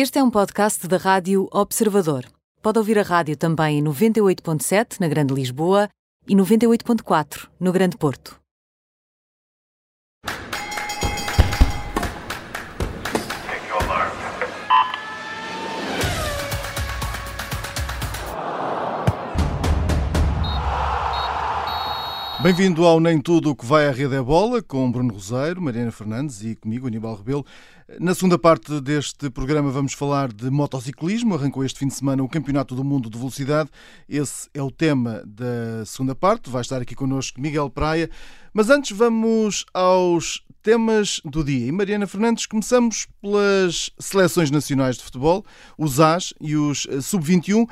Este é um podcast da Rádio Observador. Pode ouvir a rádio também em 98.7 na Grande Lisboa e 98.4 no Grande Porto. Bem-vindo ao Nem Tudo o que vai à rede é bola, com Bruno Roseiro, Mariana Fernandes e comigo, Aníbal Rebelo. Na segunda parte deste programa vamos falar de motociclismo. Arrancou este fim de semana o Campeonato do Mundo de Velocidade. Esse é o tema da segunda parte. Vai estar aqui connosco Miguel Praia. Mas antes vamos aos temas do dia. E Mariana Fernandes, começamos pelas seleções nacionais de futebol, os AS e os Sub-21.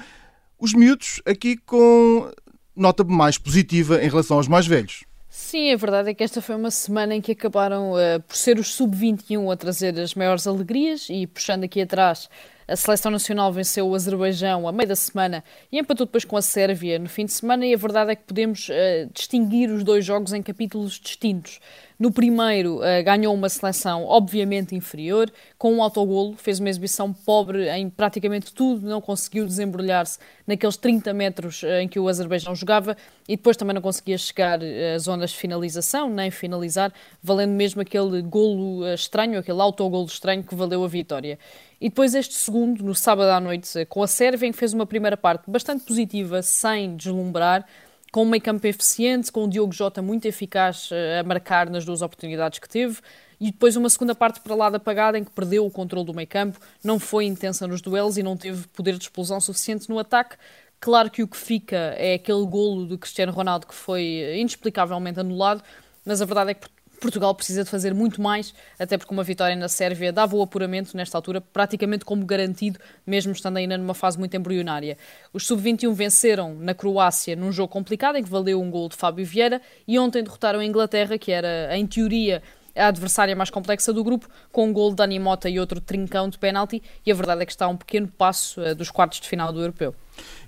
Os miúdos aqui com nota mais positiva em relação aos mais velhos. Sim, a verdade é que esta foi uma semana em que acabaram uh, por ser os sub-21 a trazer as maiores alegrias e puxando aqui atrás a seleção nacional venceu o Azerbaijão a meio da semana e empatou depois com a Sérvia no fim de semana e a verdade é que podemos uh, distinguir os dois jogos em capítulos distintos. No primeiro, uh, ganhou uma seleção obviamente inferior, com um autogolo, fez uma exibição pobre em praticamente tudo, não conseguiu desembrulhar-se naqueles 30 metros uh, em que o Azerbaijão jogava e depois também não conseguia chegar uh, às zonas de finalização, nem finalizar, valendo mesmo aquele golo estranho, aquele autogolo estranho que valeu a vitória. E depois este segundo, no sábado à noite, com a Sérvia, em que fez uma primeira parte bastante positiva, sem deslumbrar, com um meio campo eficiente, com o Diogo Jota muito eficaz eh, a marcar nas duas oportunidades que teve, e depois uma segunda parte para lá da apagada em que perdeu o controle do meio campo, não foi intensa nos duelos e não teve poder de explosão suficiente no ataque. Claro que o que fica é aquele golo de Cristiano Ronaldo que foi inexplicavelmente anulado, mas a verdade é que Portugal precisa de fazer muito mais, até porque uma vitória na Sérvia dava o apuramento nesta altura, praticamente como garantido, mesmo estando ainda numa fase muito embrionária. Os sub-21 venceram na Croácia num jogo complicado, em que valeu um gol de Fábio Vieira, e ontem derrotaram a Inglaterra, que era, em teoria, a adversária mais complexa do grupo, com um gol de Dani Mota e outro trincão de penalti, e a verdade é que está a um pequeno passo uh, dos quartos de final do Europeu.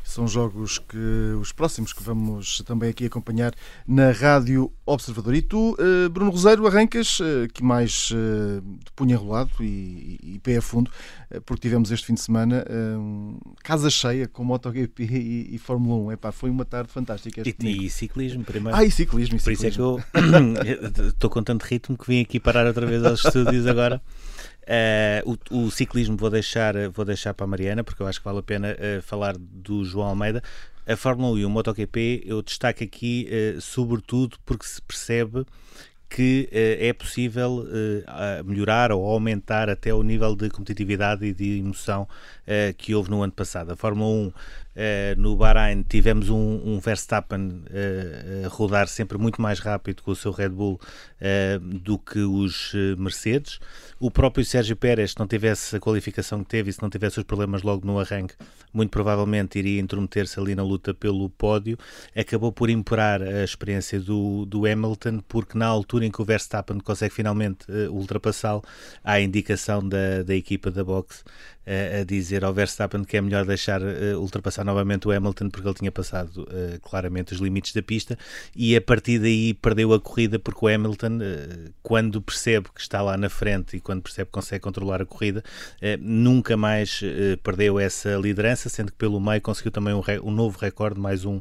São jogos que os próximos que vamos também aqui acompanhar na Rádio Observador. E tu, eh, Bruno Roseiro, arrancas eh, que mais eh, de punho enrolado e, e, pé a fundo, porque tivemos este fim de semana casa cheia com MotoGP e, e Fórmula 1. Epá, foi uma tarde fantástica. E, e, ciclismo primeiro. Ah, e ciclismo. E Por ciclismo. isso é que eu estou com tanto ritmo que vim aqui parar outra vez aos estúdios agora. Uh, o, o, ciclismo vou deixar, vou deixar para a Mariana, porque eu acho que vale a pena uh, falar do João Almeida. A Fórmula 1 e o MotoGP eu destaco aqui, uh, sobretudo, porque se percebe que é possível melhorar ou aumentar até o nível de competitividade e de emoção que houve no ano passado. A Fórmula 1 Uh, no Bahrein tivemos um, um Verstappen uh, rodar sempre muito mais rápido com o seu Red Bull uh, do que os Mercedes. O próprio Sérgio Pérez, se não tivesse a qualificação que teve e se não tivesse os problemas logo no arranque, muito provavelmente iria intrometer-se ali na luta pelo pódio. Acabou por imperar a experiência do, do Hamilton, porque na altura em que o Verstappen consegue finalmente ultrapassá-lo, há a indicação da, da equipa da boxe a dizer ao Verstappen que é melhor deixar ultrapassar novamente o Hamilton porque ele tinha passado uh, claramente os limites da pista e a partir daí perdeu a corrida porque o Hamilton, uh, quando percebe que está lá na frente e quando percebe que consegue controlar a corrida, nunca mais perdeu essa liderança, sendo que pelo meio conseguiu também um, um novo recorde, mais, um,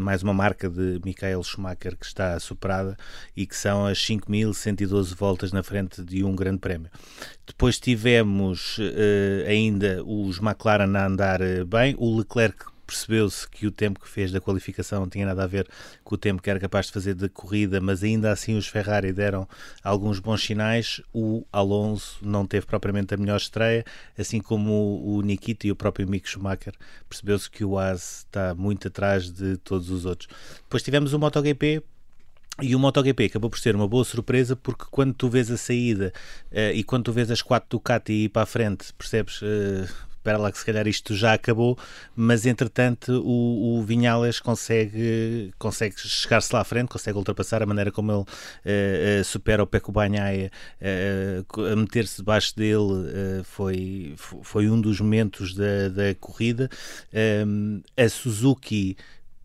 mais uma marca de Michael Schumacher que está superada e que são as 5.112 voltas na frente de um grande prémio. Depois tivemos ainda os McLaren a andar bem, o Leclerc percebeu-se que o tempo que fez da qualificação não tinha nada a ver com o tempo que era capaz de fazer de corrida, mas ainda assim os Ferrari deram alguns bons sinais. O Alonso não teve propriamente a melhor estreia, assim como o Nikita e o próprio Mick Schumacher. Percebeu-se que o AS está muito atrás de todos os outros. Depois tivemos o MotoGP, e o MotoGP acabou por ser uma boa surpresa porque quando tu vês a saída uh, e quando tu vês as quatro Ducati ir para a frente, percebes, uh, espera lá que se calhar isto já acabou, mas entretanto o, o Vinhales consegue, consegue chegar-se lá à frente, consegue ultrapassar a maneira como ele uh, supera o Peco Banhaia, a meter-se debaixo dele foi, foi um dos momentos da, da corrida. a Suzuki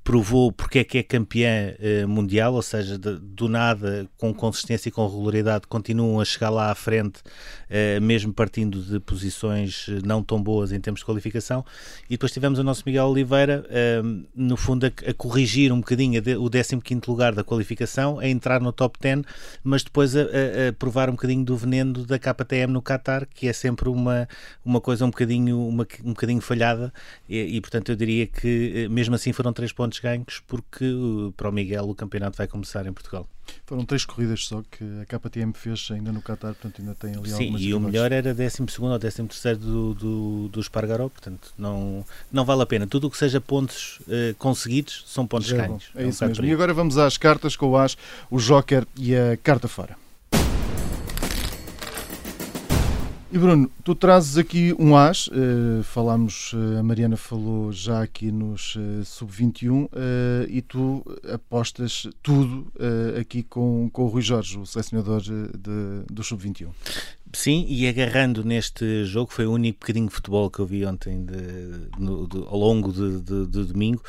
provou porque é que é campeã uh, mundial, ou seja, de, do nada, com consistência e com regularidade, continuam a chegar lá à frente, uh, mesmo partindo de posições não tão boas em termos de qualificação. E depois tivemos o nosso Miguel Oliveira, uh, no fundo, a, a, corrigir um bocadinho o 15 lugar da qualificação, a entrar no top 10, mas depois a, a, a, provar um bocadinho do veneno da KTM no Qatar, que é sempre uma, uma coisa um bocadinho, uma, um bocadinho falhada, e, e portanto eu diria que mesmo assim foram três pontos pontos ganhos, porque para o Miguel o campeonato vai começar em Portugal. Foram três corridas só que a KTM fez ainda no Qatar, portanto ainda tem ali Sim, e o melhor era 12 ou 13 do, do, do Espargaró, portanto não, não vale a pena. Tudo o que seja pontos uh, conseguidos são pontos Já é ganhos. É, é isso mesmo. E agora vamos às cartas com o As, o Joker e a carta fora. E Bruno, tu trazes aqui um as, uh, falámos, uh, a Mariana falou já aqui nos uh, sub-21 e tu apostas tudo aqui com, com o Rui Jorge, o selecionador de, do sub-21. Sim, e agarrando neste jogo, foi o único bocadinho de futebol que eu vi ontem de, no, de, ao longo de, de domingo,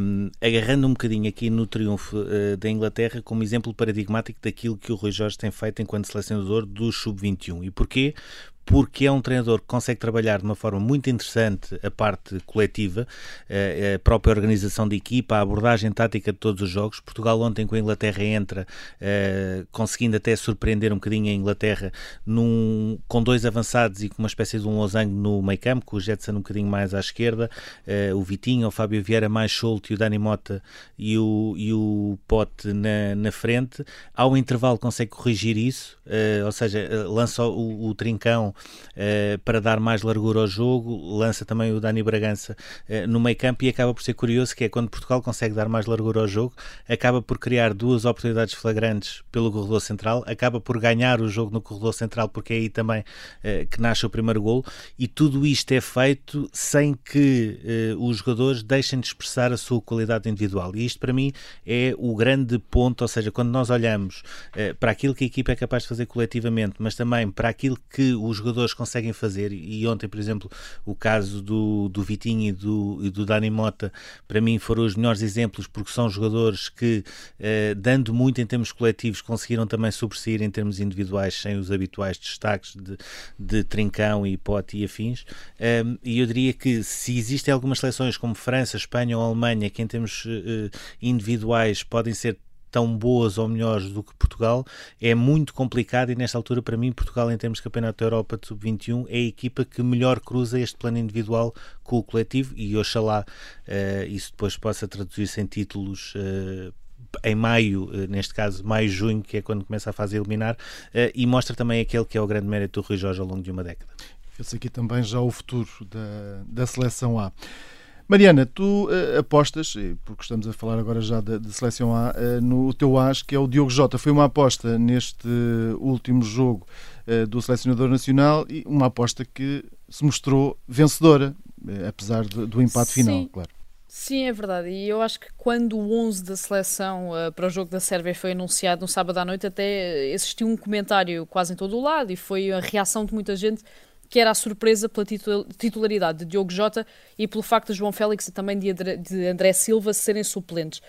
um, agarrando um bocadinho aqui no triunfo uh, da Inglaterra como exemplo paradigmático daquilo que o Rui Jorge tem feito enquanto selecionador do Sub-21. E porquê? Porque é um treinador que consegue trabalhar de uma forma muito interessante a parte coletiva, eh, a própria organização de equipa, a abordagem tática de todos os jogos. Portugal ontem com a Inglaterra entra, eh, conseguindo até surpreender um bocadinho a Inglaterra num, com dois avançados e com uma espécie de um losango no meio campo, com o Jetson um bocadinho mais à esquerda, eh, o Vitinho, o Fábio Vieira mais solto e o Dani Mota e o, e o Pote na, na frente. Ao intervalo consegue corrigir isso, ou seja, lança o, o trincão uh, para dar mais largura ao jogo, lança também o Dani Bragança uh, no meio campo e acaba por ser curioso que é quando Portugal consegue dar mais largura ao jogo, acaba por criar duas oportunidades flagrantes pelo corredor central, acaba por ganhar o jogo no corredor central porque é aí também uh, que nasce o primeiro golo e tudo isto é feito sem que os jogadores deixem de expressar a sua qualidade individual. E isto para mim é o grande ponto, ou seja, quando nós olhamos para aquilo que a equipa é capaz de fazer coletivamente, mas também para aquilo que os jogadores conseguem fazer, e ontem, por exemplo, o caso do, do Vitinho e do, e do Dani Mota, para mim foram os melhores exemplos, porque são jogadores que, eh, dando muito em termos coletivos, conseguiram também sobressair em termos individuais, sem os habituais destaques de, de Trincão e Pote e afins. Um, e eu diria que se existem algumas seleções como França, Espanha ou Alemanha, que em termos uh, individuais podem ser tão boas ou melhores do que Portugal, é muito complicado e nesta altura para mim Portugal em termos de Campeonato da Europa de Sub-21 é a equipa que melhor cruza este plano individual com o coletivo e oxalá uh, isso depois possa traduzir-se em títulos uh, em maio, uh, neste caso maio, junho, que é quando começa a fase eliminar, e mostra também aquele que é o grande mérito do Rui Jorge ao longo de uma década. Esse aqui também já o futuro da, da seleção A. Mariana, tu uh, apostas, porque estamos a falar agora já de, de seleção A, uh, no teu AS, que é o Diogo Jota. Foi uma aposta neste último jogo uh, do selecionador nacional e uma aposta que se mostrou vencedora, apesar de, do empate Sim. final, claro. Sim, é verdade. E eu acho que quando o 11 da seleção uh, para o jogo da Sérvia foi anunciado no sábado à noite, até existiu um comentário quase em todo o lado e foi a reação de muita gente que era a surpresa pela titularidade de Diogo Jota e pelo facto de João Félix e também de André Silva serem suplentes.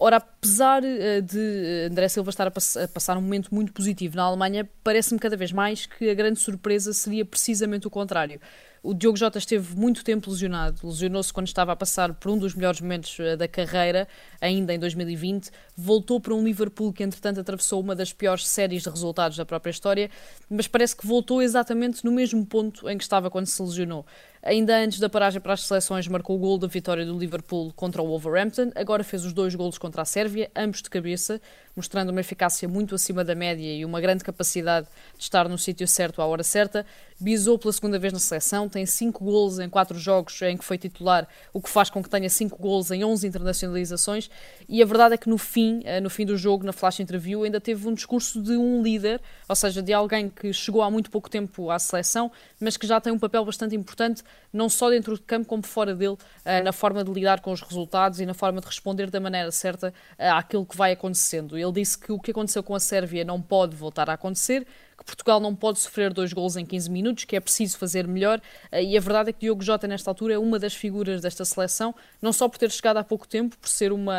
Ora, apesar eh, de André Silva estar a, passar um momento muito positivo na Alemanha, parece-me cada vez mais que a grande surpresa seria precisamente o contrário. O Diogo Jota esteve muito tempo lesionado, lesionou-se quando estava a passar por um dos melhores momentos eh, da carreira, ainda em 2020. Voltou para um Liverpool que, entretanto, atravessou uma das piores séries de resultados da própria história, mas parece que voltou exatamente no mesmo ponto em que estava quando se lesionou. Ainda antes da paragem para as seleções, marcou o gol da vitória do Liverpool contra o Wolverhampton. Agora fez os dois golos contra a Sérvia, ambos de cabeça, mostrando uma eficácia muito acima da média e uma grande capacidade de estar no sítio certo à hora certa. Bisou pela segunda vez na seleção, tem cinco golos em quatro jogos em que foi titular, o que faz com que tenha cinco golos em 11 internacionalizações. E a verdade é que no fim, eh, no fim do jogo, na flash interview, ainda teve um discurso de um líder, ou seja, de alguém que chegou há muito pouco tempo à seleção, mas que já tem um papel bastante importante não só dentro do campo, como fora dele, eh, na forma de lidar com os resultados e na forma de responder da maneira certa eh, àquilo que vai acontecendo. Ele disse que o que aconteceu com a Sérvia não pode voltar a acontecer, que Portugal não pode sofrer dois gols em 15 minutos, que é preciso fazer melhor. Uh, e a verdade é que Diogo Jota, nesta altura, é uma das figuras desta seleção, não só por ter chegado há pouco tempo, por ser uma,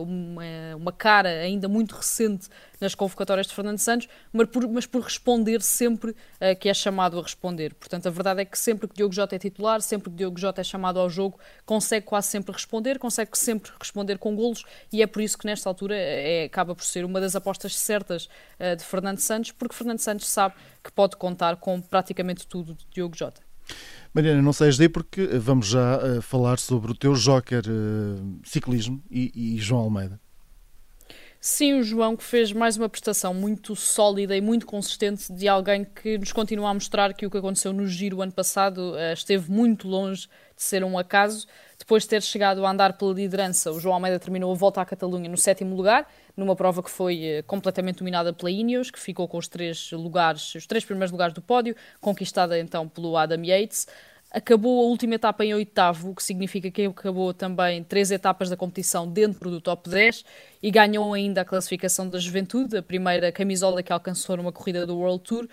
uma, uma cara ainda muito recente nas convocatórias de Fernando Santos, mas por, mas por responder sempre uh, que é chamado a responder. Portanto, a verdade é que sempre que Diogo Jota é titular, sempre que Diogo Jota é chamado ao jogo, consegue quase sempre responder, consegue sempre responder com golos e é por isso que nesta altura é, acaba por ser uma das apostas certas uh, de Fernando Santos, porque Fernando Santos sabe que pode contar com praticamente tudo de Diogo Jota. Mariana, não saias daí porque vamos já uh, falar sobre o teu joker uh, ciclismo e, e João Almeida. Sim, o João que fez mais uma prestação muito sólida e muito consistente de alguém que nos continua a mostrar que o que aconteceu no Giro ano passado esteve muito longe de ser um acaso. Depois de ter chegado a andar pela liderança, o João Almeida terminou a volta à Catalunha no sétimo lugar, numa prova que foi uh, completamente dominada pela Ineos, que ficou com os três lugares, os três primeiros lugares do pódio, conquistada então pelo Adam Yates acabou a última etapa em oitavo, o que significa que acabou também três etapas da competição dentro do top 10 e ganhou ainda a classificação da juventude, a primeira camisola que alcançou numa corrida do World Tour.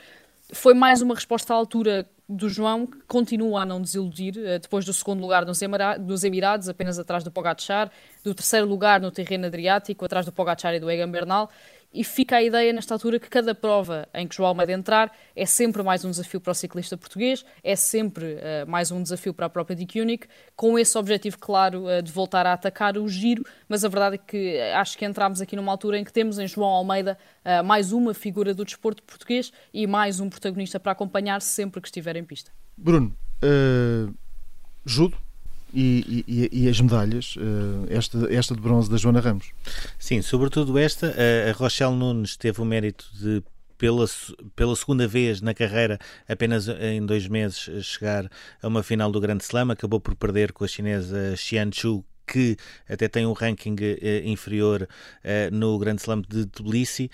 Foi mais uma resposta à altura do João, que continua a não desiludir, eh, depois do segundo lugar nos Emirados, apenas atrás do Pogacar, do terceiro lugar no terreno Adriático, atrás do Pogacar e do Egan Bernal, e fica a ideia nesta altura que cada prova em que João Almeida entrar é sempre mais um desafio para o ciclista português, é sempre uh, mais um desafio para a própria Dick Unique, com esse objetivo claro uh, de voltar a atacar o giro, mas a verdade é que uh, acho que entramos aqui numa altura em que temos em João Almeida mais uma figura do desporto português e mais um protagonista para acompanhar sempre que estiver em pista. Bruno, judo, e, e, e, as medalhas, eh, esta, esta de bronze da Joana Ramos. Sim, sobretudo esta, a Rochelle Nunes teve o mérito de pela, pela segunda vez na carreira, apenas em dois meses, chegar a uma final do Grande Slam. Acabou por perder com a chinesa Xian Chu, que até tem um ranking uh, inferior uh, no Grande Slam de Tbilisi.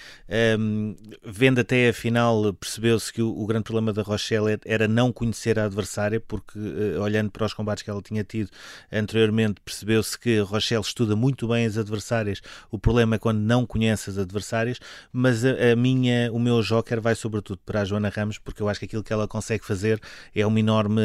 Um, vendo até a final, percebeu-se que o, grande problema da Rochelle era não conhecer a adversária, porque uh, olhando para os combates que ela tinha tido anteriormente, percebeu-se que a Rochelle estuda muito bem as adversárias. O problema é quando não conhece as adversárias, mas a minha, o meu joker vai sobretudo para a Joana Ramos, porque eu acho que aquilo que ela consegue fazer é uma enorme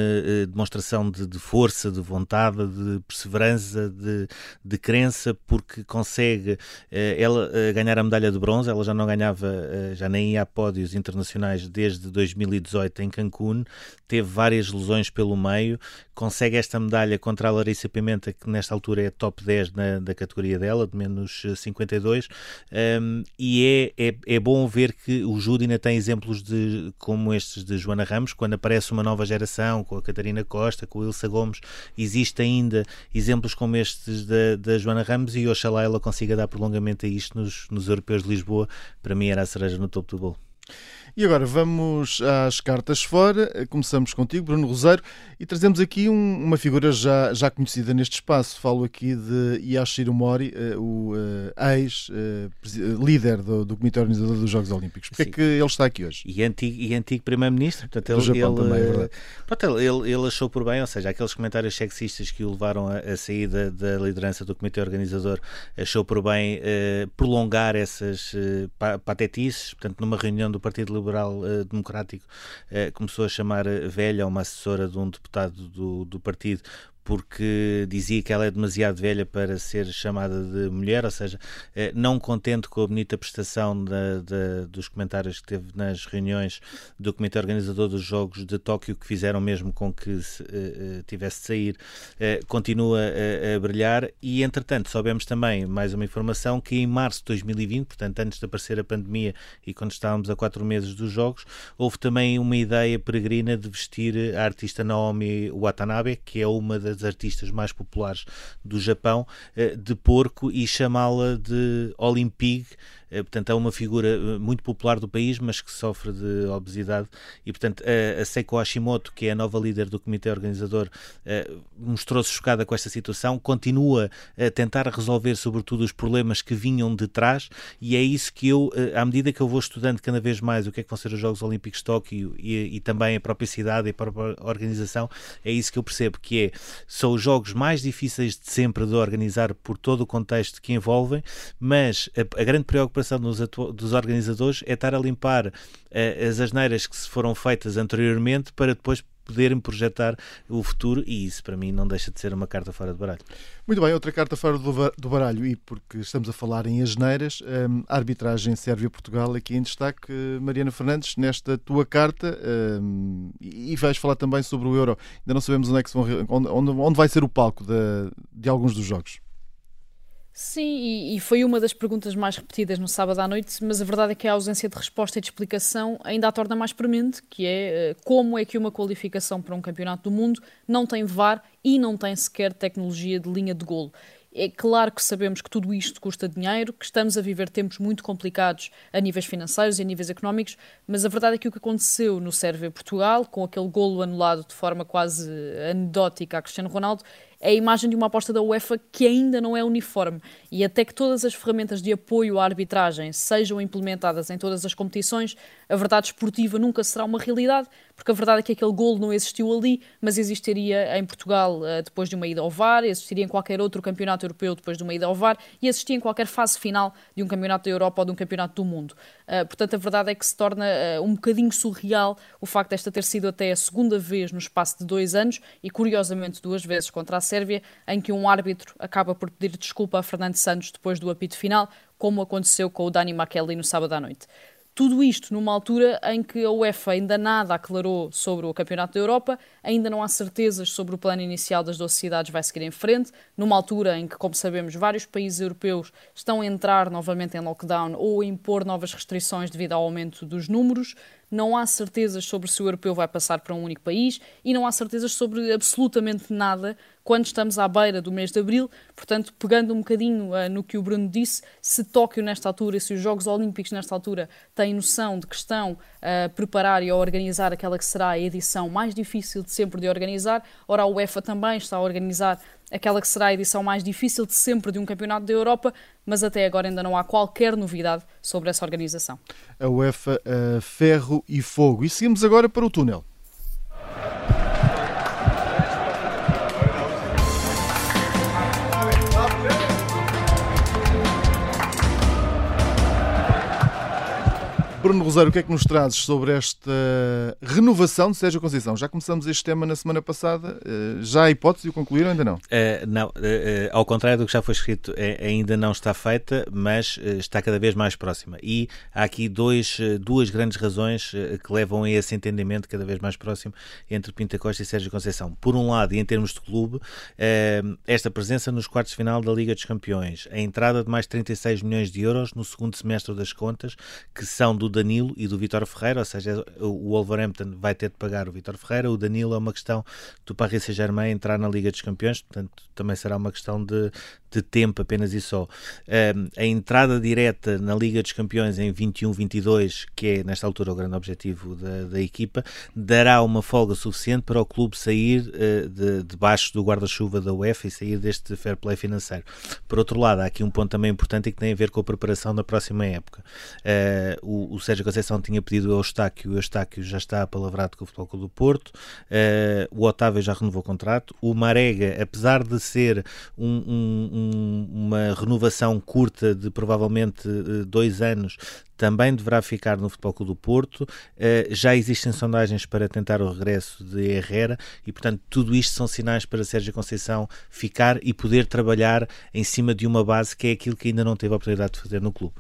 demonstração de, de força, de vontade, de perseverança, de, de crença porque consegue eh, ela eh, ganhar a medalha de bronze. Ela já não ganhava, eh, já nem ia a pódios internacionais desde 2018 em Cancún. Teve várias lesões pelo meio. Consegue esta medalha contra a Larissa Pimenta, que nesta altura é top 10 na, da categoria dela, de menos 52. Um, e é, é, é bom ver que o judo ainda tem exemplos de, como estes de Joana Ramos, quando aparece uma nova geração, com a Catarina Costa, com o Ilsa Gomes, existe ainda exemplos como este estes da, da Joana Ramos e oxalá ela consiga dar prolongamento a isto nos, nos europeus de Lisboa. Para mim era a cereja no topo do bolo. E agora vamos às cartas fora. Começamos contigo, Bruno Rosário, e trazemos aqui um, uma figura já, já conhecida neste espaço. Falo aqui de Yashiro Mori, uh, o uh, ex-líder uh, do, do, Comitê Organizador dos Jogos Olímpicos. Porquê é que ele está aqui hoje? E antigo, e antigo Primeiro-Ministro. Portanto, ele, do Japão ele, também, é verdade. Pronto, ele, ele, achou por bem, ou seja, aqueles comentários sexistas que o levaram a, a sair da, da, liderança do Comitê Organizador, achou por bem prolongar essas patetices. Portanto, numa reunião do Partido Liberal Liberal uh, Democrático uh, começou a chamar velha uma assessora de um deputado do, do partido porque dizia que ela é demasiado velha para ser chamada de mulher, ou seja, eh, não contente com a bonita prestação da, da, dos comentários que teve nas reuniões do comitê organizador dos Jogos de Tóquio, que fizeram mesmo com que uh, tivesse de sair, uh, continua a, a, brilhar. E, entretanto, soubemos também mais uma informação que em março de 2020, portanto, antes de aparecer a pandemia e quando estávamos a quatro meses dos Jogos, houve também uma ideia peregrina de vestir a artista Naomi Watanabe, que é uma das das artistas mais populares do Japão, eh, de porco e chamá-la de eh, portanto é uma figura eh, muito popular do país, mas que sofre de obesidade. E portanto a Seiko Hashimoto, que é a nova líder do comitê organizador, eh, mostrou-se chocada com esta situação, continua a tentar resolver sobretudo os problemas que vinham de trás. E é isso que eu, à medida que eu vou estudando cada vez mais o que é que vão ser os Jogos Olímpicos de Tóquio e, e também a própria cidade e a própria organização, é isso que eu percebo, que são os jogos mais difíceis de sempre de organizar por todo o contexto que envolvem, mas a, a grande preocupação dos, dos, organizadores é estar a limpar uh, as asneiras que se foram feitas anteriormente para depois poderem projetar o futuro e isso para mim não deixa de ser uma carta fora do baralho. Muito bem, outra carta fora do baralho e porque estamos a falar em asneiras, hum, a arbitragem Sérvia-Portugal aqui em destaque, Mariana Fernandes, nesta tua carta hum, e vais falar também sobre o Euro. Ainda não sabemos onde é que vão, onde, onde vai ser o palco de, de alguns dos jogos. Sim, e, foi uma das perguntas mais repetidas no sábado à noite, mas a verdade é que a ausência de resposta e de explicação ainda a torna mais premente, que é eh, como é que uma qualificação para um campeonato do mundo não tem VAR e não tem sequer tecnologia de linha de golo. É claro que sabemos que tudo isto custa dinheiro, que estamos a viver tempos muito complicados a níveis financeiros e a níveis económicos, mas a verdade é que o que aconteceu no Sérvia Portugal, com aquele golo anulado de forma quase anedótica a Cristiano Ronaldo, a imagem de uma aposta da UEFA que ainda não é uniforme. E até que todas as ferramentas de apoio à arbitragem sejam implementadas em todas as competições, a verdade esportiva nunca será uma realidade, porque a verdade é que aquele golo não existiu ali, mas existiria em Portugal eh, depois de uma ida ao VAR, existiria em qualquer outro campeonato europeu depois de uma ida ao VAR e existia em qualquer fase final de um campeonato da Europa ou de um campeonato do mundo. Uh, portanto, a verdade é que se torna uh, um bocadinho surreal o facto desta ter sido até a segunda vez no espaço de dois anos e, curiosamente, duas vezes contra a Sérvia, em que um árbitro acaba por pedir desculpa a Fernando Santos depois do apito final, como aconteceu com o Dani McKelly no sábado à noite. Tudo isto numa altura em que a UEFA ainda nada aclarou sobre o Campeonato da Europa, ainda não há certezas sobre o plano inicial das 12 cidades vai seguir em frente, numa altura em que, como sabemos, vários países europeus estão a entrar novamente em lockdown ou a impor novas restrições devido ao aumento dos números, não há certezas sobre se o europeu vai passar para um único país e não há certezas sobre absolutamente nada quando estamos à beira do mês de abril. Portanto, pegando um bocadinho uh, no que o Bruno disse, se Tóquio nesta altura, se os Jogos Olímpicos nesta altura têm noção de que estão a preparar e a organizar aquela que será a edição mais difícil de sempre de organizar, ora a UEFA também está a organizar aquela que será a edição mais difícil de sempre de um campeonato da Europa, mas até agora ainda não há qualquer novidade sobre essa organização. A UEFA, uh, ferro e fogo. E seguimos agora para o túnel. Bruno Rosário, o que é que nos trazes sobre esta renovação de Sérgio Conceição? Já começamos este tema na semana passada. Eh, já há hipótese de o concluir ou ainda não? Uh, não, uh, ao contrário do que já foi escrito, ainda não está feita, mas está cada vez mais próxima. E há aqui dois, duas grandes razões que levam a esse entendimento cada vez mais próximo entre Pinta Costa e Sérgio Conceição. Por um lado, e em termos de clube, esta presença nos quartos de final da Liga dos Campeões, a entrada de mais 36 milhões de euros no segundo semestre das contas, que são do Danilo e do Vitor Ferreira, ou seja, o Wolverhampton vai ter de pagar o Vitor Ferreira, o Danilo é uma questão do Paris Saint-Germain entrar na Liga dos Campeões, portanto também será uma questão de, de tempo apenas e só. Um, a entrada direta na Liga dos Campeões em 21-22, que é nesta altura o grande objetivo da, da equipa, dará uma folga suficiente para o clube sair uh, de, debaixo do guarda-chuva da UEFA e sair deste fair play financeiro. Por outro lado, há aqui um ponto também importante e que tem a ver com a preparação da próxima época. Uh, o, o Sérgio Conceição tinha pedido ao Eustáquio, o Eustáquio já está apalavrado com o Futebol Clube do Porto, uh, o Otávio já renovou o contrato, o Marega, apesar de ser um, um um, uma renovação curta de provavelmente eh, dois anos também deverá ficar no Futebol Clube do Porto. Eh, já existem sondagens para tentar o regresso de Herrera e, portanto, tudo isto são sinais para Sérgio Conceição ficar e poder trabalhar em cima de uma base que é aquilo que ainda não teve a oportunidade de fazer no clube.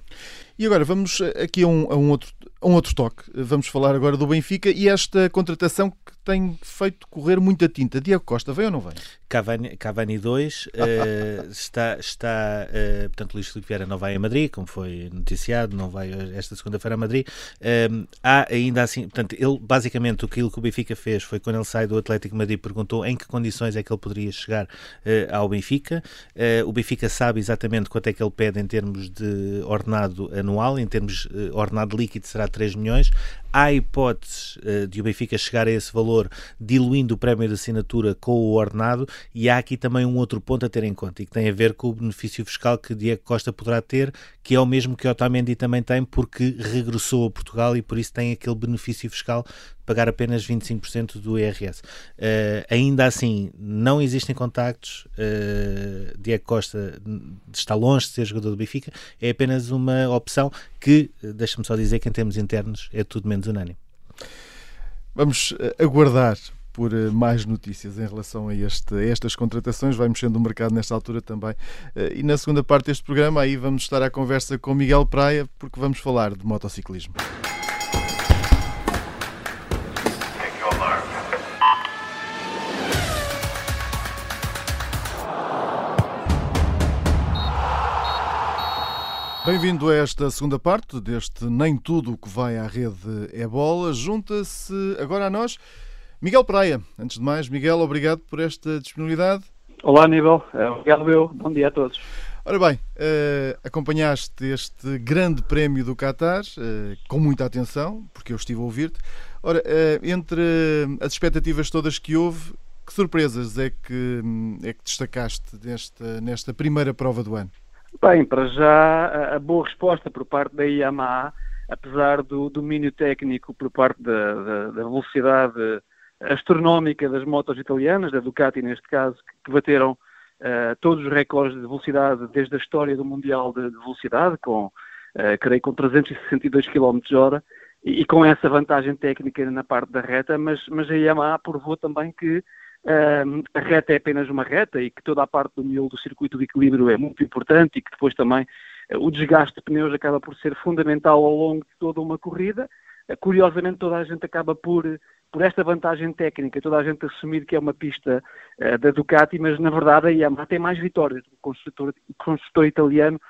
E agora vamos aqui a um, a um outro, a um outro toque. Vamos falar agora do Benfica e esta contratação que tem feito correr muita tinta. Diego Costa, vem ou não vem? Cavani, Cavani 2 uh, eh, está, está uh, portanto, Luís Filipe Vieira não vai a Madrid, como foi noticiado, não vai esta segunda-feira a Madrid. Uh, há ainda assim, portanto, ele basicamente o que o Benfica fez foi quando ele sai do Atlético Madrid perguntou em que condições é que ele poderia chegar ao Benfica. o Benfica sabe exatamente quanto é que ele pede em termos de ordenado anual, em termos de ordenado líquido será 3 milhões. Há hipóteses de o Benfica chegar a esse valor valor, diluindo o prémio de assinatura com o ordenado, e há aqui também um outro ponto a ter em conta, e que tem a ver com o benefício fiscal que Diego Costa poderá ter, que é o mesmo que Otamendi também tem, porque regressou a Portugal e por isso tem aquele benefício fiscal de pagar apenas 25% do IRS. Uh, ainda assim, não existem contactos, uh, Diego Costa está longe de ser jogador do Benfica, é apenas uma opção que, deixa-me só dizer que em termos internos é tudo menos unânime. Vamos eh, aguardar por eh, mais notícias em relação a, este, a estas contratações. Vai mexendo o mercado nesta altura também. Eh, e na segunda parte deste programa, aí vamos estar à conversa com Miguel Praia, porque vamos falar de motociclismo. Bem-vindo a esta segunda parte deste Nem Tudo o que vai à rede é bola. Junta-se agora a nós Miguel Praia. Antes de mais, Miguel, obrigado por esta disponibilidade. Olá, Aníbal. É, obrigado, eu. Bom dia a todos. Ora bem, uh, acompanhaste este grande prémio do Qatar uh, com muita atenção, porque eu estive a ouvir-te. Ora, uh, entre as expectativas todas que houve, que surpresas é que, é que destacaste nesta, nesta primeira prova do ano? Bem, para já a boa resposta por parte da Yamaha, apesar do domínio técnico por parte da, da, da velocidade astronómica das motos italianas, da Ducati neste caso, que bateram uh, todos os recordes de velocidade desde a história do Mundial de, de Velocidade, com, uh, creio, com 362 km h e, e, com essa vantagem técnica na parte da reta, mas, mas a Yamaha provou também que a reta é apenas uma reta e que toda a parte do miolo do circuito de equilíbrio é muito importante e que depois também eh, o desgaste de pneus acaba por ser fundamental ao longo de toda uma corrida. Eh, curiosamente, toda a gente acaba por, por esta vantagem técnica, toda a gente assumir que é uma pista uh, da Ducati, mas na verdade a Yamaha tem mais vitórias do construtor, construtor italiano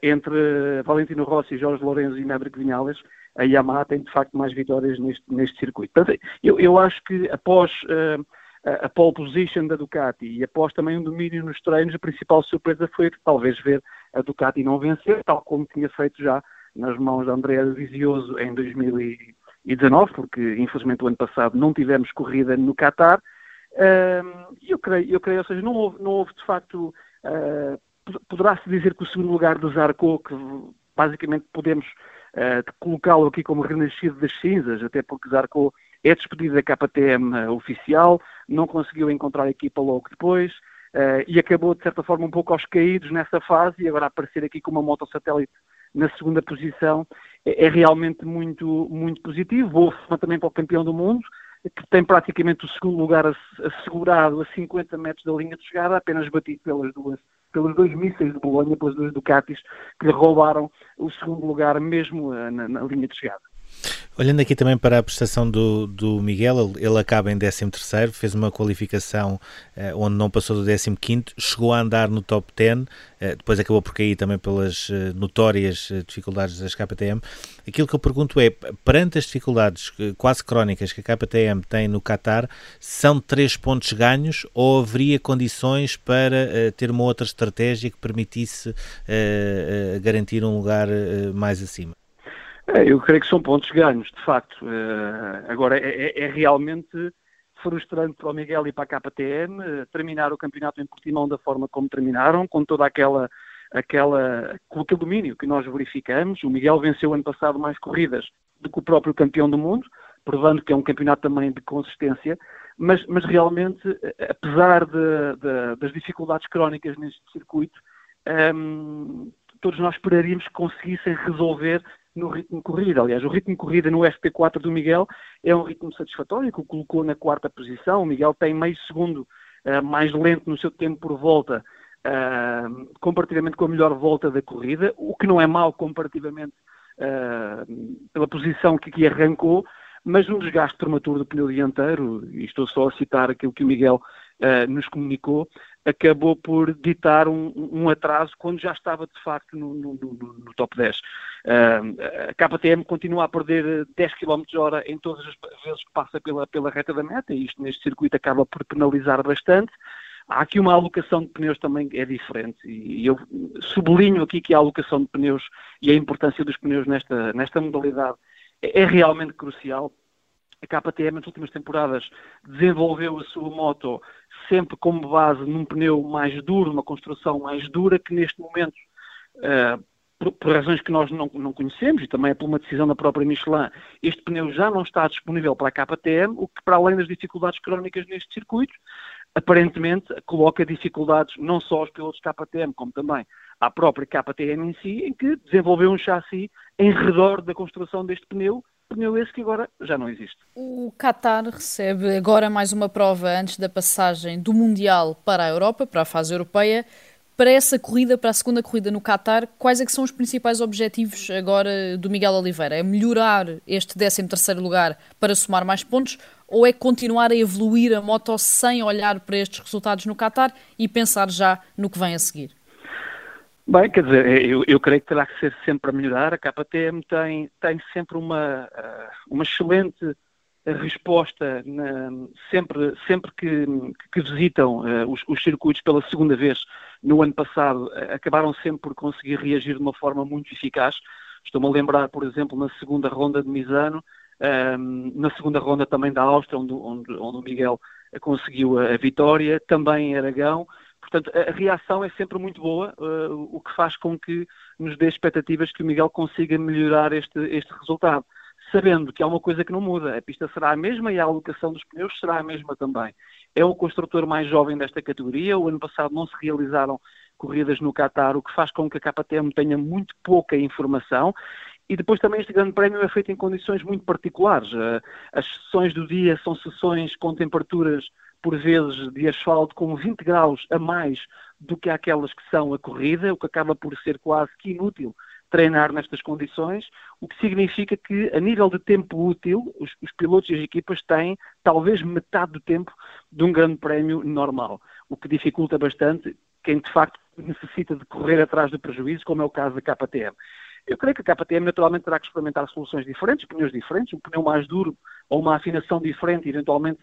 entre Valentino Rossi, Jorge Lourenço e Maverick Vinales. A Yamaha tem de facto mais vitórias neste, neste circuito. Portanto, eu, eu acho que após. Uh, a pole position da Ducati e após também um domínio nos treinos, a principal surpresa foi talvez ver a Ducati não vencer, tal como tinha feito já nas mãos de Andrea Vizioso em 2019, porque infelizmente o ano passado não tivemos corrida no Qatar. Eu creio, eu creio, ou seja, não houve, não houve de facto, uh, poderá-se dizer que o segundo lugar do Zarco, que basicamente podemos uh, colocá-lo aqui como renascido das cinzas, até porque Zarco é despedido da KTM oficial, não conseguiu encontrar a equipa logo depois uh, e acabou, de certa forma, um pouco aos caídos nessa fase e agora aparecer aqui com uma moto satélite na segunda posição é, é realmente muito, muito positivo. Boa também para o campeão do mundo, que tem praticamente o segundo lugar assegurado a 50 metros da linha de chegada, apenas batido pelas duas pelos dois mísseis de Bolonha, pelas duas Ducatis, que lhe roubaram o segundo lugar mesmo eh, na, na linha de chegada. Olhando aqui também para a prestação do, do Miguel, ele, acaba em 13º, fez uma qualificação uh, onde não passou do 15º, chegou a andar no top 10, uh, eh, depois acabou por cair também pelas uh, notórias dificuldades das KTM. Aquilo que eu pergunto é, perante as dificuldades quase crónicas que a KTM tem no Qatar, são três pontos ganhos ou haveria condições para ter uma outra estratégia que permitisse garantir um lugar mais acima? É, eu creio que são pontos ganhos, de facto. Uh, agora, é, é, é, realmente frustrante para o Miguel e para a KTM uh, terminar o campeonato em Portimão da forma como terminaram, com toda aquela, aquela, com aquele domínio que nós verificamos. O Miguel venceu ano passado mais corridas do que o próprio campeão do mundo, provando que é um campeonato também de consistência, mas, mas realmente, eh, apesar de, de, das dificuldades crónicas neste circuito, um, ehm, todos nós esperaríamos que conseguissem resolver no ritmo corrida. Aliás, o ritmo corrida no FP4 do Miguel é um ritmo satisfatório, que o colocou na quarta posição. O Miguel tem meio segundo uh, mais lento no seu tempo por volta, uh, comparativamente com a melhor volta da corrida, o que não é mau comparativamente uh, pela posição que aqui arrancou, mas um desgaste prematuro do pneu dianteiro, e estou só a citar aquilo que o Miguel nos comunicou, acabou por ditar um, um, atraso quando já estava de facto no, no, no, top 10. Uh, a KTM continua a perder 10 km hora em todas as vezes que passa pela, pela reta da meta, e isto neste circuito acaba por penalizar bastante. Há aqui uma alocação de pneus também é diferente e eu sublinho aqui que a alocação de pneus e a importância dos pneus nesta, nesta modalidade é, é realmente crucial A KTM nas últimas temporadas desenvolveu a sua moto sempre como base num pneu mais duro, uma construção mais dura, que neste momento, uh, por, por, razões que nós não, não, conhecemos e também é por uma decisão da própria Michelin, este pneu já não está disponível para a KTM, o que para além das dificuldades crónicas neste circuito, aparentemente coloca dificuldades não só aos pilotos KTM, como também à própria KTM em si, em que desenvolveu um chassi em redor da construção deste pneu, esse que agora já não existe. O Qatar recebe agora mais uma prova antes da passagem do Mundial para a Europa, para a fase europeia. Para essa corrida, para a segunda corrida no Qatar, quais é que são os principais objetivos agora do Miguel Oliveira? É melhorar este 13º lugar para somar mais pontos ou é continuar a evoluir a moto sem olhar para estes resultados no Qatar e pensar já no que vem a seguir? Bem, quer dizer, eu, eu creio que terá que ser sempre a melhorar. A KTM tem, tem sempre uma, eh, uma excelente resposta na, sempre, sempre que, que visitam uh, os, os, circuitos pela segunda vez no ano passado, acabaram sempre por conseguir reagir de uma forma muito eficaz. Estou-me a lembrar, por exemplo, na segunda ronda de Misano, na segunda ronda também da Áustria, onde, onde, onde o Miguel conseguiu a, a vitória, também em Aragão. Portanto, a reação é sempre muito boa, uh, o que faz com que nos dê expectativas que o Miguel consiga melhorar este, este resultado, sabendo que há uma coisa que não muda, a pista será a mesma e a alocação dos pneus será a mesma também. É o construtor mais jovem desta categoria, o ano passado não se realizaram corridas no Qatar, o que faz com que a KTM tenha muito pouca informação e depois também este grande prémio é feito em condições muito particulares. Uh, as sessões do dia são sessões com temperaturas por vezes de asfalto com 20 graus a mais do que aquelas que são a corrida, o que acaba por ser quase que inútil treinar nestas condições, o que significa que, a nível de tempo útil, os, os, pilotos e as equipas têm talvez metade do tempo de um grande prémio normal, o que dificulta bastante quem de facto necessita de correr atrás do prejuízo, como é o caso da KTM. Eu creio que a KTM naturalmente terá que experimentar soluções diferentes, pneus diferentes, um pneu mais duro ou uma afinação diferente, eventualmente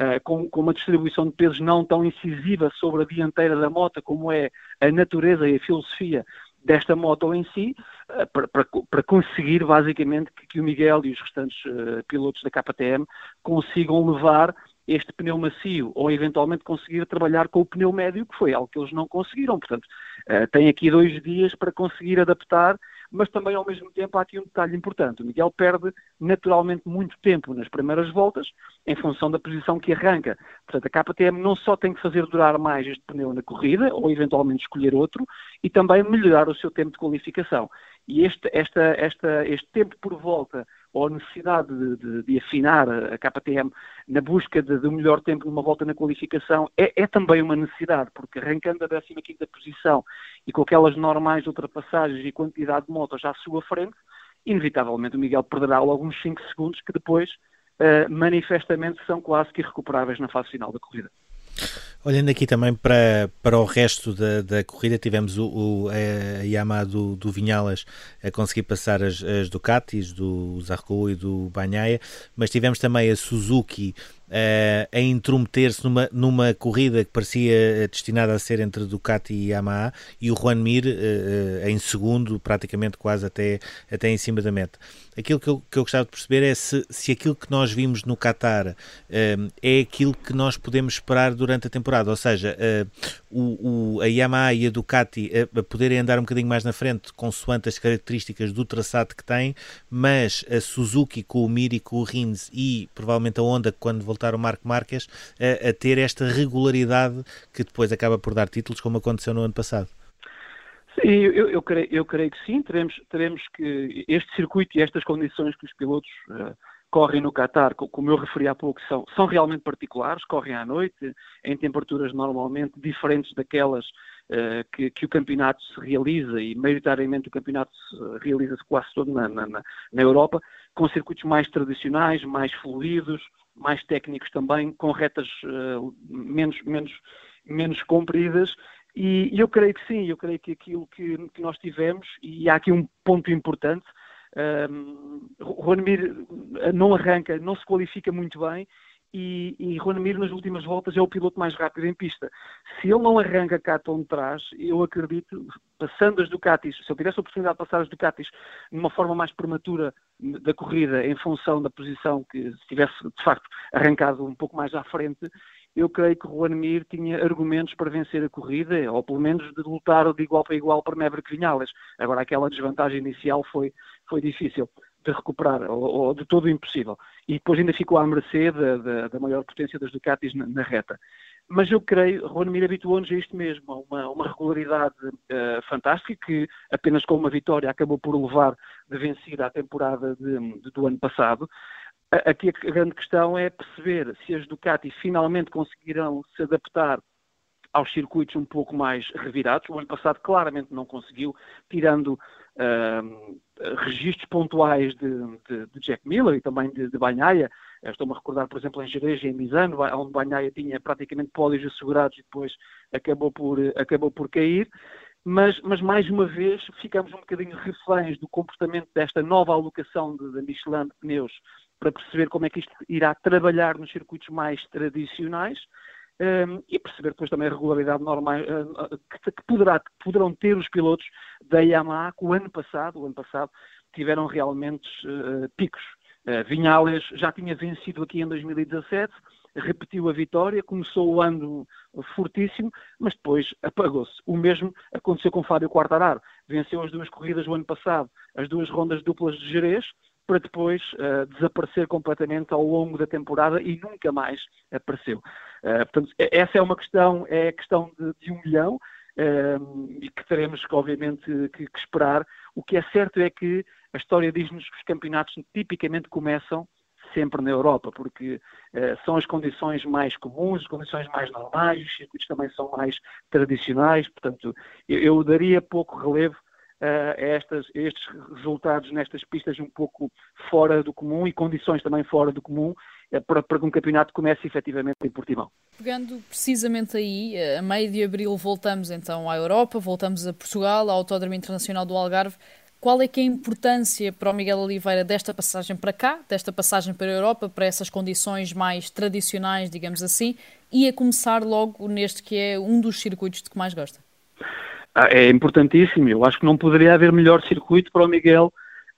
uh, com, com, uma distribuição de pesos não tão incisiva sobre a dianteira da moto, como é a natureza e a filosofia desta moto em si, uh, para, para, para, conseguir basicamente que, que, o Miguel e os restantes uh, pilotos da KTM consigam levar este pneu macio ou eventualmente conseguir trabalhar com o pneu médio, que foi algo que eles não conseguiram. Portanto, uh, tem aqui dois dias para conseguir adaptar mas também ao mesmo tempo há aqui um detalhe importante. O Miguel perde naturalmente muito tempo nas primeiras voltas, em função da posição que arranca. Portanto, a KTM não só tem que fazer durar mais este pneu na corrida, ou eventualmente escolher outro, e também melhorar o seu tempo de qualificação. E este, esta, esta, este tempo por volta ou a necessidade de, de, de, afinar a KTM na busca de, de um melhor tempo numa volta na qualificação é, é também uma necessidade, porque arrancando a 15 posição e com aquelas normais ultrapassagens e quantidade de motos à sua frente, inevitavelmente o Miguel perderá logo uns 5 segundos que depois uh, manifestamente são quase que irrecuperáveis na fase final da corrida. Olhando aqui também para, para o resto da, da corrida, tivemos o, o a Yamaha do, do, Vinhalas a conseguir passar as, as Ducatis, do Zarco e do Banhaia, mas tivemos também a Suzuki uh, a intrometer-se numa, numa corrida que parecia destinada a ser entre Ducati e Yamaha e o Juan Mir uh, em segundo, praticamente quase até, até em cima da meta. Aquilo que eu, que eu gostava de perceber é se, se aquilo que nós vimos no Qatar uh, é aquilo que nós podemos esperar durante a temporada, ou seja, o, o, a Yamaha e a Ducati a, a poderem andar um bocadinho mais na frente consoante as características do traçado que têm, mas a Suzuki com o Mir e com o Rins e provavelmente a Honda quando voltar o Marco Marques a, a ter esta regularidade que depois acaba por dar títulos, como aconteceu no ano passado. Sim, eu, eu, creio, eu creio que sim. Teremos, teremos que este circuito e estas condições que os pilotos uh, correm no Qatar, como eu referi há pouco, são, são realmente particulares, correm à noite, em temperaturas normalmente diferentes daquelas uh, que, que, o campeonato se realiza, e maioritariamente o campeonato realiza-se quase todo na, na, na, Europa, com circuitos mais tradicionais, mais fluidos, mais técnicos também, com retas uh, menos, menos, menos compridas. E, e, eu creio que sim, eu creio que aquilo que, que nós tivemos, e há aqui um ponto importante, um, Mir não arranca, não se qualifica muito bem, e, e Juan Mir nas últimas voltas é o piloto mais rápido em pista. Se ele não arranca cá tão de trás, eu acredito, passando as Ducatis, se eu tivesse a oportunidade de passar as Ducatis numa forma mais prematura da corrida, em função da posição que se tivesse de facto arrancado um pouco mais à frente, eu creio que Juan Mir tinha argumentos para vencer a corrida, ou pelo menos de lutar de igual para igual para Maverick Vinhales. Agora, aquela desvantagem inicial foi, foi difícil de recuperar, ou, ou, de todo impossível. E depois ainda ficou à mercê da, da, da maior potência das Ducatis na, na reta. Mas eu creio, Juan Mir habituou-nos a isto mesmo, a uma, uma regularidade uh, fantástica que apenas com uma vitória acabou por levar de vencida a temporada de, de, do ano passado. Aqui a grande questão é perceber se as Ducati finalmente conseguirão se adaptar aos circuitos um pouco mais revirados. O ano passado claramente não conseguiu, tirando registros pontuais de, de, de, Jack Miller e também de, de Banhaia. Estou-me a recordar, por exemplo, em Jerez e em Misano, onde Banhaia tinha praticamente pódios assegurados e depois acabou por, acabou por cair. Mas, mas, mais uma vez ficamos um bocadinho reféns do comportamento desta nova alocação da Michelin de pneus para perceber como é que isto irá trabalhar nos circuitos mais tradicionais um, e perceber depois também a regularidade normal uh, que, que, poderá, que poderão ter os pilotos da Yamaha que o ano passado, o ano passado tiveram realmente uh, picos. Uh, Vinhales já tinha vencido aqui em 2017, repetiu a vitória, começou o ano fortíssimo, mas depois apagou-se. O mesmo aconteceu com Fábio Quartararo. Venceu as duas corridas do ano passado, as duas rondas duplas de Jerez, para depois uh, desaparecer completamente ao longo da temporada e nunca mais apareceu. Uh, portanto, essa é uma questão, é questão de, de um milhão uh, e que teremos, obviamente, que, que, esperar. O que é certo é que a história diz-nos que os campeonatos tipicamente começam sempre na Europa, porque são as condições mais comuns, as condições mais normais, os circuitos também são mais tradicionais, portanto, eu, eu daria pouco relevo estas, estes resultados nestas pistas um pouco fora do comum e condições também fora do comum eh, para, para que um campeonato comece efetivamente em Portimão. Pegando precisamente aí, eh, a meio de abril voltamos então à Europa, voltamos a Portugal, ao Autódromo Internacional do Algarve. Qual é que é a importância para o Miguel Oliveira desta passagem para cá, desta passagem para a Europa, para essas condições mais tradicionais, digamos assim, e a começar logo neste que é um dos circuitos de que mais gosta? Ah, é importantíssimo. Eu acho que não poderia haver melhor circuito para o Miguel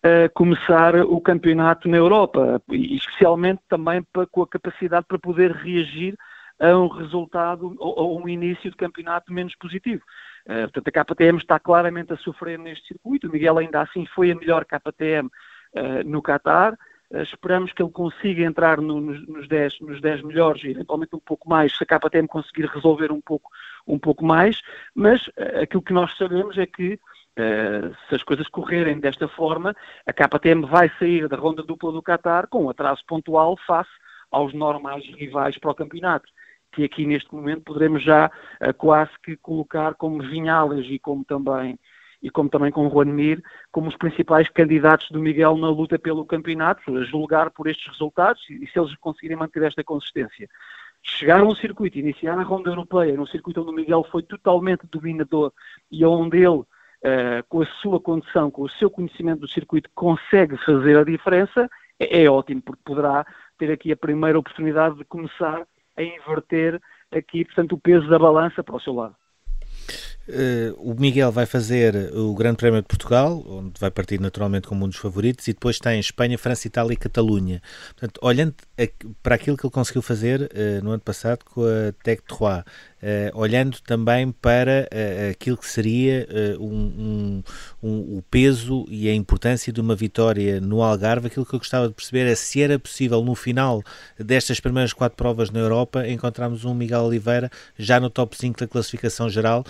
uh, começar o campeonato na Europa, e especialmente também para, com a capacidade para poder reagir a um resultado ou, um início de campeonato menos positivo. Uh, portanto, a KTM está claramente a sofrer neste circuito. O Miguel ainda assim foi a melhor KTM uh, no Qatar. Uh, esperamos que ele consiga entrar no, nos, 10, nos 10 melhores e eventualmente um pouco mais, se a KTM conseguir resolver um pouco um pouco mais, mas uh, aquilo que nós sabemos é que uh, se as coisas correrem desta forma, a KTM vai sair da ronda dupla do Qatar com um atraso pontual face aos normais rivais para o campeonato que aqui neste momento poderemos já uh, quase que colocar como Vinhales e como também e como também com Juan Mir, como os principais candidatos do Miguel na luta pelo campeonato, a julgar por estes resultados e se eles conseguirem manter esta consistência chegar a um circuito, iniciar a ronda europeia, num circuito onde o Miguel foi totalmente dominador e onde ele, uh, com a sua condição, com o seu conhecimento do circuito, consegue fazer a diferença, é, é ótimo, porque poderá ter aqui a primeira oportunidade de começar a inverter aqui, portanto, o peso da balança para o seu lado. Uh, o Miguel vai fazer o Grande Prémio de Portugal, onde vai partir naturalmente como um dos favoritos, e depois tem Espanha, França, Itália e Catalunha. Portanto, olhando para aquilo que ele conseguiu fazer uh, no ano passado com a Tech 3, Uh, olhando também para aquilo que seria um, um, um, o peso e a importância de uma vitória no Algarve, aquilo que eu gostava de perceber é se era possível no final destas primeiras quatro provas na Europa encontrarmos um Miguel Oliveira já no top 5 da classificação geral,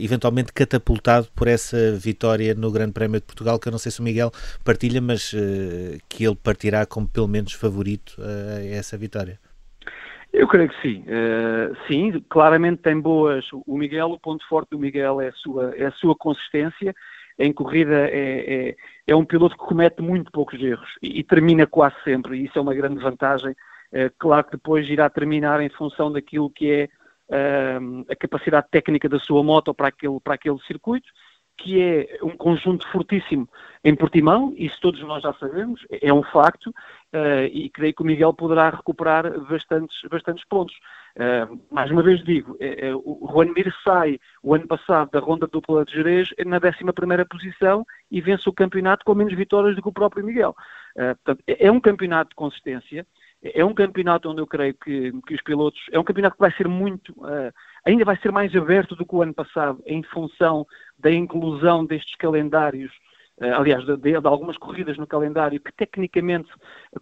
eventualmente catapultado por essa vitória no Grande Prémio de Portugal, que eu não sei se o Miguel partilha, mas que ele partirá como pelo menos favorito a essa vitória. Eu creio que sim. Uh, sim, claramente tem boas. O Miguel, o ponto forte do Miguel é a sua, é a sua consistência. Em corrida é, é, é um piloto que comete muito poucos erros e, e, termina quase sempre, e isso é uma grande vantagem. Uh, claro que depois irá terminar em função daquilo que é a capacidade técnica da sua moto para aquele, para aquele circuito. que é um conjunto fortíssimo em Portimão, isso todos nós já sabemos, é um facto, uh, e creio que o Miguel poderá recuperar bastantes, bastantes pontos. Uh, mais uma vez digo, uh, o Juan Mir sai o ano passado da ronda dupla de Jerez na 11 posição e vence o campeonato com menos vitórias do que o próprio Miguel. portanto, é, é um campeonato de consistência, é um campeonato onde eu creio que, que os pilotos. É um campeonato que vai ser muito. Uh, ainda vai ser mais aberto do que o ano passado, em função da inclusão destes calendários. Uh, aliás, de, de, de, algumas corridas no calendário que tecnicamente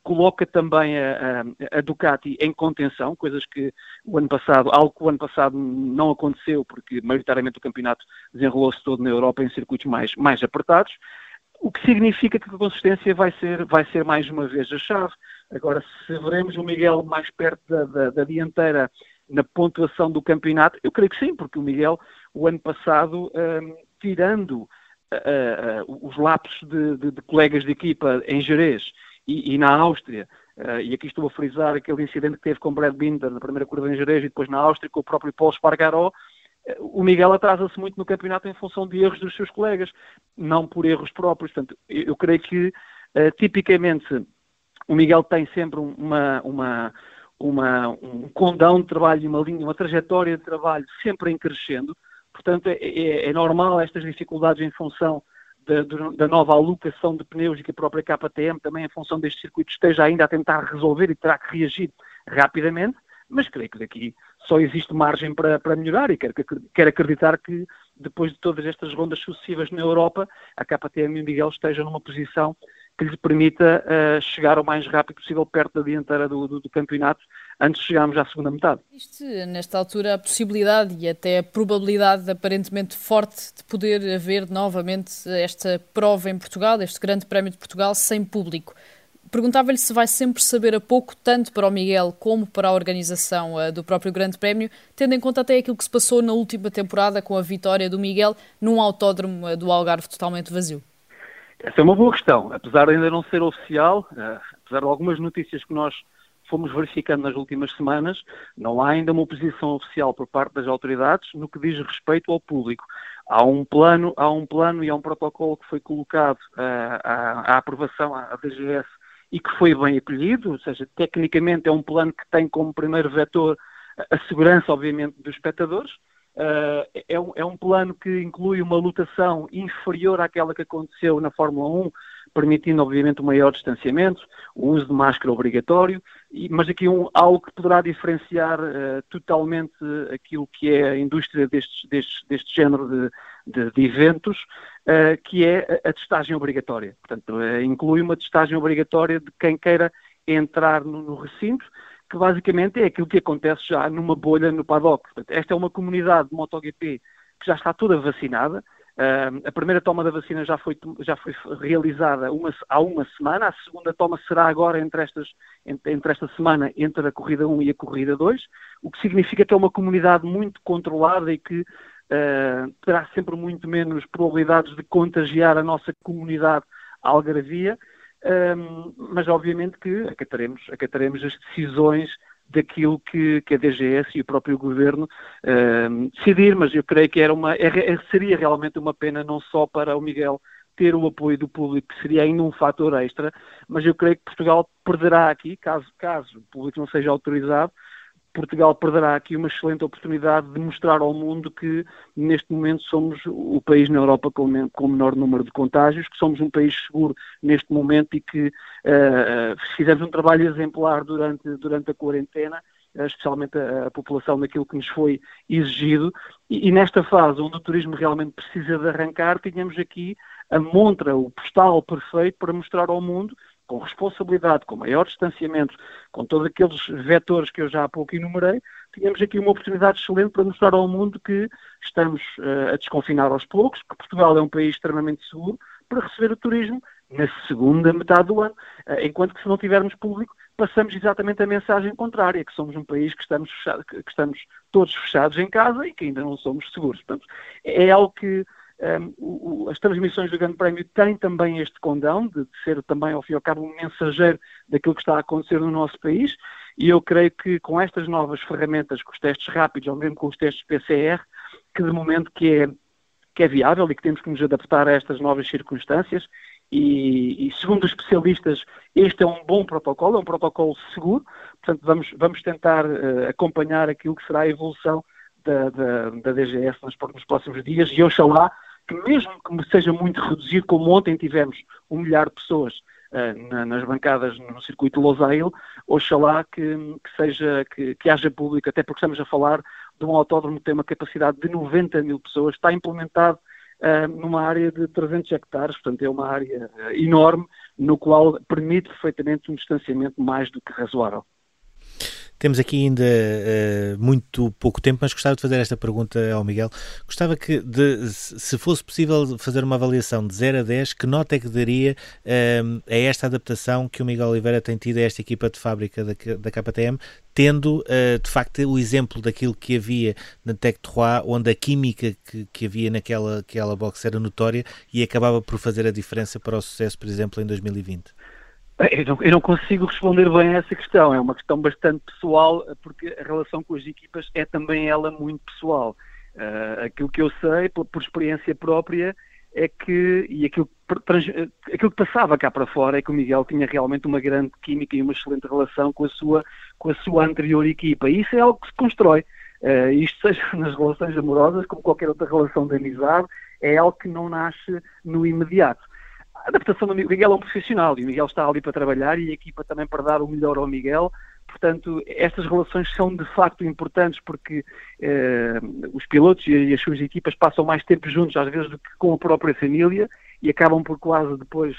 coloca também a, a, a, Ducati em contenção, coisas que o ano passado, algo que o ano passado não aconteceu, porque maioritariamente o campeonato desenrolou-se todo na Europa em circuitos mais, mais apertados, o que significa que a consistência vai ser, vai ser mais uma vez a chave. Agora, se veremos o Miguel mais perto da, da, da dianteira na pontuação do campeonato, eu creio que sim, porque o Miguel, o ano passado, um, tirando uh, uh, os lapsos de, de, de, colegas de equipa em Jerez e, e na Áustria, uh, e aqui estou a frisar aquele incidente que teve com Brad Binder na primeira curva em Jerez e depois na Áustria com o próprio Paul Spargaró, o Miguel atrasa-se muito no campeonato em função de erros dos seus colegas, não por erros próprios. Portanto, eu creio que, tipicamente, o Miguel tem sempre uma, uma, uma, um condão de trabalho, uma linha, uma trajetória de trabalho sempre em crescendo. Portanto, é, é, é normal estas dificuldades em função da, da, nova alocação de pneus e que a própria KTM, também em função deste circuito, esteja ainda a tentar resolver e terá que reagir rapidamente, mas creio que daqui só existe margem para, para melhorar e quero, quero acreditar que depois de todas estas rondas sucessivas na Europa, a KTM e o Miguel estejam numa posição que lhe permita uh, chegar o mais rápido possível perto da dianteira do, do, do, campeonato, antes de chegarmos à segunda metade. Existe, nesta altura, a possibilidade e até a probabilidade aparentemente forte de poder haver novamente esta prova em Portugal, este Grande Prémio de Portugal, sem público. Perguntava-lhe se vai sempre saber a pouco, tanto para o Miguel como para a organização uh, do próprio Grande Prémio, tendo em conta até aquilo que se passou na última temporada com a vitória do Miguel num autódromo uh, do Algarve totalmente vazio. Essa é uma boa questão. Apesar de ainda não ser oficial, uh, apesar de algumas notícias que nós fomos verificando nas últimas semanas, não há ainda uma posição oficial por parte das autoridades no que diz respeito ao público. Há um plano, há um plano e há um protocolo que foi colocado uh, à, à, aprovação à DGS e que foi bem acolhido, ou seja, tecnicamente é um plano que tem como primeiro vetor a segurança, obviamente, dos espectadores, Uh, é, um, é, um, plano que inclui uma lotação inferior àquela que aconteceu na Fórmula 1, permitindo, obviamente, um maior distanciamento, o uso de máscara obrigatório, e, mas aqui um, algo que poderá diferenciar uh, totalmente aquilo que é a indústria destes, destes, deste género de, de, de eventos, uh, que é a, a testagem obrigatória. Portanto, inclui uma testagem obrigatória de quem queira entrar no, no recinto, que basicamente é aquilo que acontece já numa bolha no paddock. Portanto, esta é uma comunidade de MotoGP que já está toda vacinada. Uh, a primeira toma da vacina já foi, já foi realizada uma, há uma semana, a segunda toma será agora entre, estas, entre, entre, esta semana, entre a corrida 1 e a corrida 2, o que significa que é uma comunidade muito controlada e que uh, terá sempre muito menos probabilidades de contagiar a nossa comunidade algarvia um, mas obviamente que acataremos, acataremos as decisões daquilo que, que a DGS e o próprio governo um, decidir, mas eu creio que era uma, é, é, seria realmente uma pena não só para o Miguel ter o apoio do público, que seria ainda um fator extra, mas eu creio que Portugal perderá aqui, caso, caso o público não seja autorizado, Portugal perderá aqui uma excelente oportunidade de mostrar ao mundo que neste momento somos o país na Europa com, o menor número de contágios, que somos um país seguro neste momento e que uh, fizemos um trabalho exemplar durante, durante a quarentena especialmente a, a, população daquilo que nos foi exigido, e, e, nesta fase onde o turismo realmente precisa de arrancar, tínhamos aqui a montra, o postal perfeito para mostrar ao mundo com responsabilidade, com maior distanciamento, com todos aqueles vetores que eu já há pouco enumerei, tínhamos aqui uma oportunidade excelente para mostrar ao mundo que estamos uh, a desconfinar aos poucos, que Portugal é um país extremamente seguro para receber o turismo na segunda metade do ano, uh, enquanto que se não tivermos público, passamos exatamente a mensagem contrária, que somos um país que estamos, fechado, que estamos todos fechados em casa e que ainda não somos seguros. Portanto, é algo que um, o, as transmissões do Grande Prémio têm também este condão de, de ser também, ao fim e ao cabo, um mensageiro daquilo que está a acontecer no nosso país. E eu creio que com estas novas ferramentas, com os testes rápidos ou mesmo com os testes PCR, que de momento que é que é viável e que temos que nos adaptar a estas novas circunstâncias. E, e, segundo os especialistas, este é um bom protocolo, é um protocolo seguro, portanto vamos, vamos tentar uh, acompanhar aquilo que será a evolução da, da, da DGS nos, nos, próximos dias. E oxalá que mesmo que seja muito reduzido, como ontem tivemos um milhar de pessoas uh, na, nas bancadas no circuito Losail, oxalá que, que, seja, que, que haja público, até porque estamos a falar de um autódromo que tem uma capacidade de 90 mil pessoas, está implementado uh, numa área de 300 hectares, portanto é uma área uh, enorme, no qual permite perfeitamente um distanciamento mais do que razoável. Temos aqui ainda uh, muito pouco tempo, mas gostava de fazer esta pergunta ao Miguel. Gostava que, de, se fosse possível fazer uma avaliação de 0 a 10, que nota é que daria uh, a esta adaptação que o Miguel Oliveira tem tido a esta equipa de fábrica da, da KTM, tendo uh, de facto o exemplo daquilo que havia na Tech 3, onde a química que, que havia naquela aquela box era notória e acabava por fazer a diferença para o sucesso, por exemplo, em 2020? Eu não, eu não, consigo responder bem a essa questão. É uma questão bastante pessoal, porque a relação com as equipas é também ela muito pessoal. Uh, aquilo que eu sei, por, por, experiência própria, é que, e aquilo, aquilo que passava cá para fora, é que o Miguel tinha realmente uma grande química e uma excelente relação com a sua, com a sua anterior equipa. E isso é algo que se constrói. Uh, isto seja nas relações amorosas, como qualquer outra relação de amizade, é algo que não nasce no imediato. A adaptação do Miguel é um profissional e o Miguel está ali para trabalhar e a equipa também para dar o melhor ao Miguel. Portanto, estas relações são de facto importantes porque eh, os pilotos e as suas equipas passam mais tempo juntos, às vezes, do que com a própria família e acabam por quase depois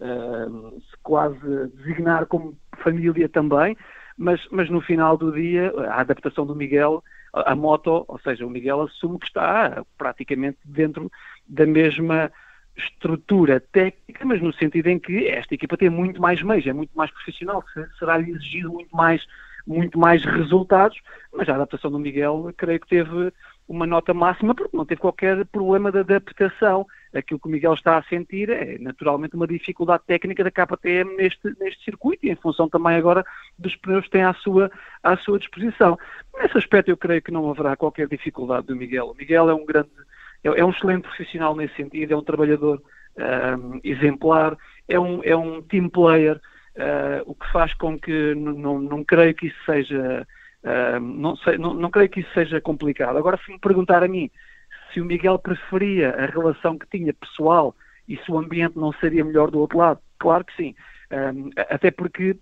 eh, se quase designar como família também. Mas, mas no final do dia, a adaptação do Miguel, a moto, ou seja, o Miguel assume que está praticamente dentro da mesma estrutura técnica, mas no sentido em que esta equipa tem muito mais meios, é muito mais profissional, será exigido muito mais, muito mais resultados, mas a adaptação do Miguel creio que teve uma nota máxima porque não teve qualquer problema de adaptação. Aquilo que o Miguel está a sentir é naturalmente uma dificuldade técnica da KTM neste, neste circuito e em função também agora dos pneus que tem à sua, à sua disposição. Nesse aspecto eu creio que não haverá qualquer dificuldade do Miguel. O Miguel é um grande é, é, um excelente profissional nesse sentido, é um trabalhador um, exemplar, é um, é um team player, uh, o que faz com que não, não creio que isso seja uh, não, sei, não, não creio que isso seja complicado. Agora, se me perguntar a mim se o Miguel preferia a relação que tinha pessoal e se o ambiente não seria melhor do outro lado, claro que sim. Um, até porque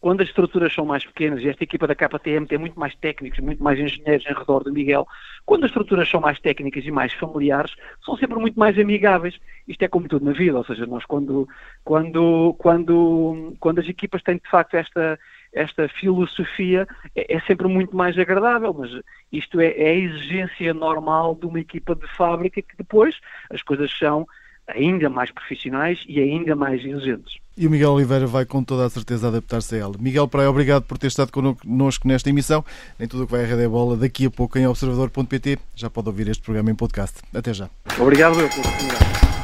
quando as estruturas são mais pequenas, e esta equipa da KTM tem muito mais técnicos, muito mais engenheiros em redor do Miguel, quando as estruturas são mais técnicas e mais familiares, são sempre muito mais amigáveis. Isto é como tudo na vida, ou seja, nós quando, quando, quando, quando as equipas têm de facto esta, esta filosofia, é, é sempre muito mais agradável, mas isto é, é a exigência normal de uma equipa de fábrica que depois as coisas são ainda mais profissionais e ainda mais exigentes. E o Miguel Oliveira vai com toda a certeza adaptar-se a ela. Miguel Praia, obrigado por ter estado connosco nesta emissão. Nem tudo o que vai a Rede Bola, daqui a pouco em observador.pt já pode ouvir este programa em podcast. Até já. Obrigado pela oportunidade.